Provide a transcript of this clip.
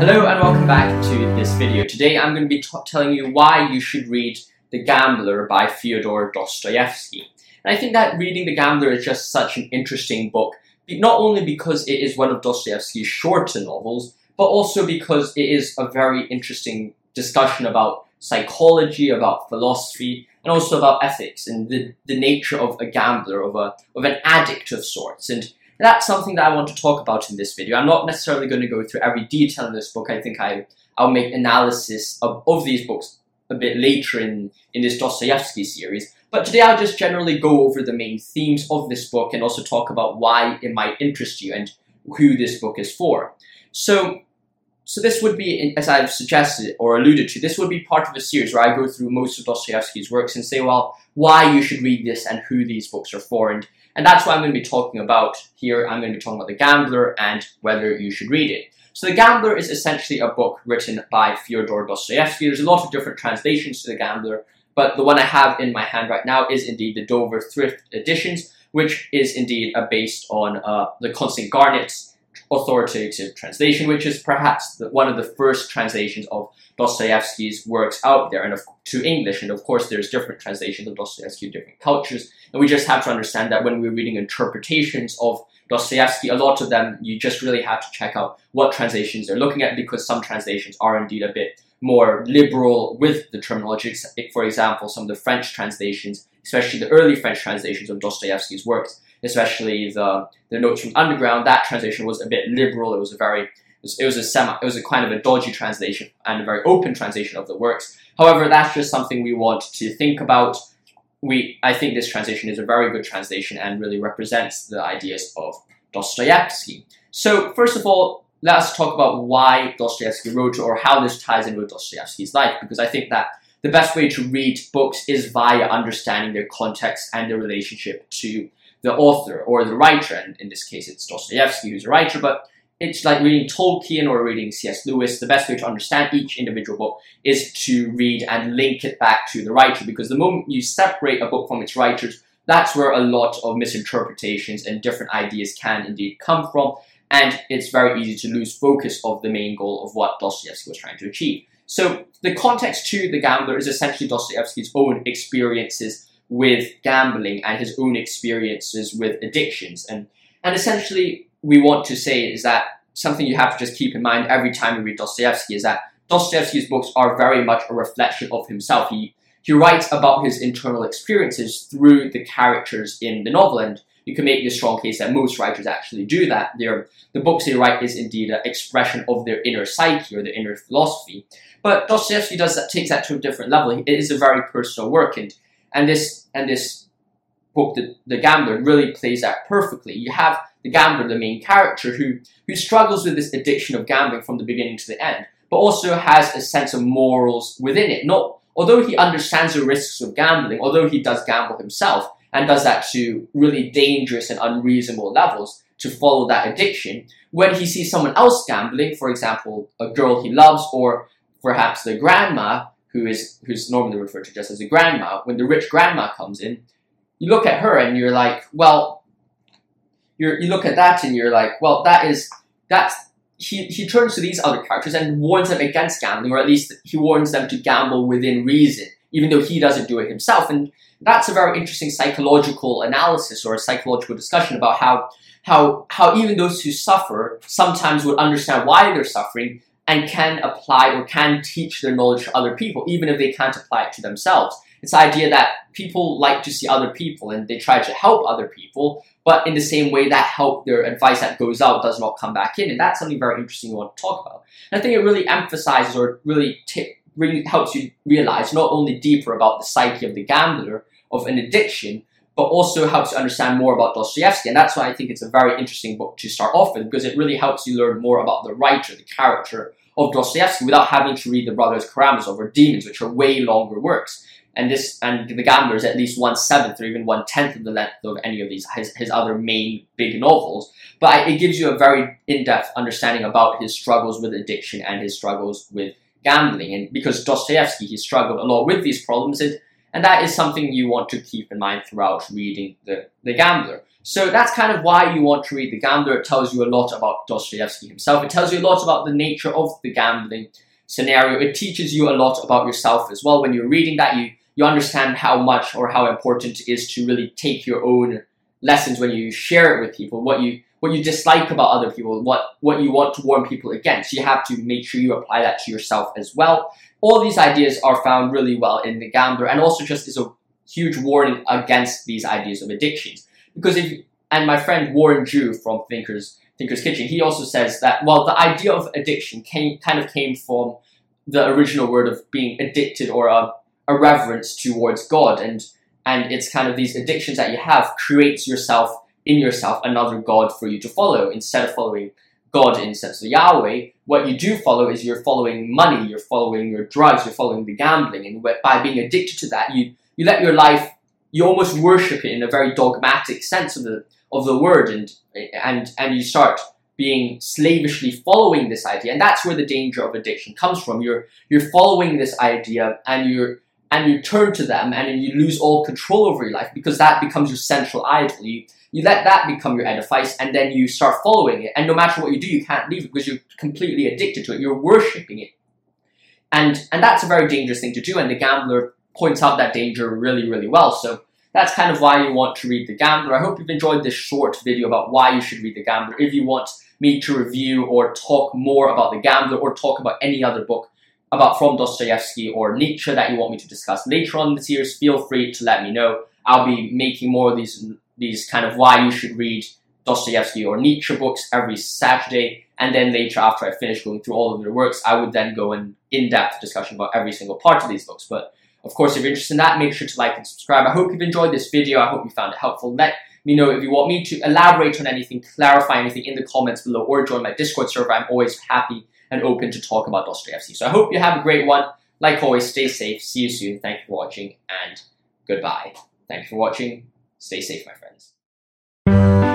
Hello and welcome back to this video. Today I'm going to be telling you why you should read The Gambler by Fyodor Dostoevsky. And I think that reading The Gambler is just such an interesting book, not only because it is one of Dostoevsky's shorter novels, but also because it is a very interesting discussion about psychology, about philosophy, and also about ethics and the, the nature of a gambler, of a of an addict of sorts. And that's something that I want to talk about in this video. I'm not necessarily going to go through every detail in this book. I think I, I'll make analysis of, of these books a bit later in, in this Dostoevsky series. But today I'll just generally go over the main themes of this book and also talk about why it might interest you and who this book is for. So, so this would be, as I've suggested or alluded to, this would be part of a series where I go through most of Dostoevsky's works and say, well, why you should read this and who these books are for. And and that's what I'm going to be talking about here. I'm going to be talking about The Gambler and whether you should read it. So The Gambler is essentially a book written by Fyodor Dostoevsky. There's a lot of different translations to The Gambler, but the one I have in my hand right now is indeed the Dover Thrift Editions, which is indeed uh, based on uh, the Constance Garnett's authoritative translation, which is perhaps the, one of the first translations of Dostoevsky's works out there and of, to English. And of course, there's different translations of Dostoevsky in different cultures. And we just have to understand that when we're reading interpretations of Dostoevsky, a lot of them, you just really have to check out what translations they're looking at because some translations are indeed a bit more liberal with the terminology. For example, some of the French translations, especially the early French translations of Dostoevsky's works, especially the, the Notes from Underground, that translation was a bit liberal. It was a very it was a semi, it was a kind of a dodgy translation and a very open translation of the works. However, that's just something we want to think about. We, I think this translation is a very good translation and really represents the ideas of Dostoevsky. So, first of all, let's talk about why Dostoevsky wrote or how this ties in with Dostoevsky's life, because I think that the best way to read books is via understanding their context and their relationship to the author or the writer. And in this case, it's Dostoevsky who's a writer, but it's like reading Tolkien or reading C.S. Lewis. The best way to understand each individual book is to read and link it back to the writer because the moment you separate a book from its writers, that's where a lot of misinterpretations and different ideas can indeed come from. And it's very easy to lose focus of the main goal of what Dostoevsky was trying to achieve. So the context to The Gambler is essentially Dostoevsky's own experiences with gambling and his own experiences with addictions. And, and essentially we want to say is that something you have to just keep in mind every time you read Dostoevsky is that Dostoevsky's books are very much a reflection of himself. He he writes about his internal experiences through the characters in the novel, and you can make the strong case that most writers actually do that. They're, the books they write is indeed an expression of their inner psyche or their inner philosophy. But Dostoevsky does that, takes that to a different level. It is a very personal work, and and this and this book, the, the Gambler, really plays that perfectly. You have the gambler, the main character, who, who struggles with this addiction of gambling from the beginning to the end, but also has a sense of morals within it. Not, although he understands the risks of gambling, although he does gamble himself, and does that to really dangerous and unreasonable levels to follow that addiction, when he sees someone else gambling, for example, a girl he loves, or perhaps the grandma, who is who's normally referred to just as a grandma, when the rich grandma comes in, you look at her and you're like, well, you you look at that and you're like, well, that is that's he, he turns to these other characters and warns them against gambling, or at least he warns them to gamble within reason, even though he doesn't do it himself. And that's a very interesting psychological analysis or a psychological discussion about how how how even those who suffer sometimes would understand why they're suffering and can apply or can teach their knowledge to other people, even if they can't apply it to themselves. It's the idea that people like to see other people and they try to help other people, but in the same way that help their advice that goes out does not come back in. And that's something very interesting you want to talk about. And I think it really emphasizes or really t- really helps you realize not only deeper about the psyche of the gambler, of an addiction, but also helps you understand more about Dostoevsky. And that's why I think it's a very interesting book to start off with, because it really helps you learn more about the writer, the character of Dostoevsky, without having to read the Brothers Karamazov or Demons, which are way longer works and this and the Gambler is at least one seventh or even one tenth of the length of any of these his, his other main big novels. But it gives you a very in depth understanding about his struggles with addiction and his struggles with gambling. And because Dostoevsky he struggled a lot with these problems, and And that is something you want to keep in mind throughout reading The, the Gambler. So that's kind of why you want to read The Gambler. It tells you a lot about Dostoevsky himself. It tells you a lot about the nature of the gambling scenario. It teaches you a lot about yourself as well. When you're reading that, you, you understand how much or how important it is to really take your own lessons when you share it with people, what you what you dislike about other people, what, what you want to warn people against. You have to make sure you apply that to yourself as well. All these ideas are found really well in The Gambler and also just is a huge warning against these ideas of addictions. Because if, and my friend Warren Ju from Thinkers, Thinker's Kitchen, he also says that, well, the idea of addiction came, kind of came from the original word of being addicted or a, a reverence towards God. And, and it's kind of these addictions that you have creates yourself in yourself another God for you to follow instead of following God in the sense of Yahweh. What you do follow is you're following money, you're following your drugs, you're following the gambling, and by being addicted to that, you you let your life you almost worship it in a very dogmatic sense of the of the word, and and and you start being slavishly following this idea, and that's where the danger of addiction comes from. You're you're following this idea, and you're and you turn to them, and you lose all control over your life because that becomes your central idol. You you let that become your edifice, and then you start following it. And no matter what you do, you can't leave it because you're completely addicted to it. You're worshipping it, and and that's a very dangerous thing to do. And the gambler points out that danger really, really well. So that's kind of why you want to read The Gambler. I hope you've enjoyed this short video about why you should read The Gambler. If you want me to review or talk more about The Gambler or talk about any other book about from Dostoevsky or Nietzsche that you want me to discuss later on in the series, feel free to let me know. I'll be making more of these these kind of why you should read Dostoevsky or Nietzsche books every Saturday. And then later, after I finish going through all of their works, I would then go in in-depth discussion about every single part of these books. But of course, if you're interested in that, make sure to like and subscribe. I hope you've enjoyed this video. I hope you found it helpful. Let me know if you want me to elaborate on anything, clarify anything in the comments below, or join my Discord server. I'm always happy and open to talk about Dostoevsky. So I hope you have a great one. Like always, stay safe. See you soon. Thank you for watching and goodbye. Thank you for watching. Stay safe, my friends.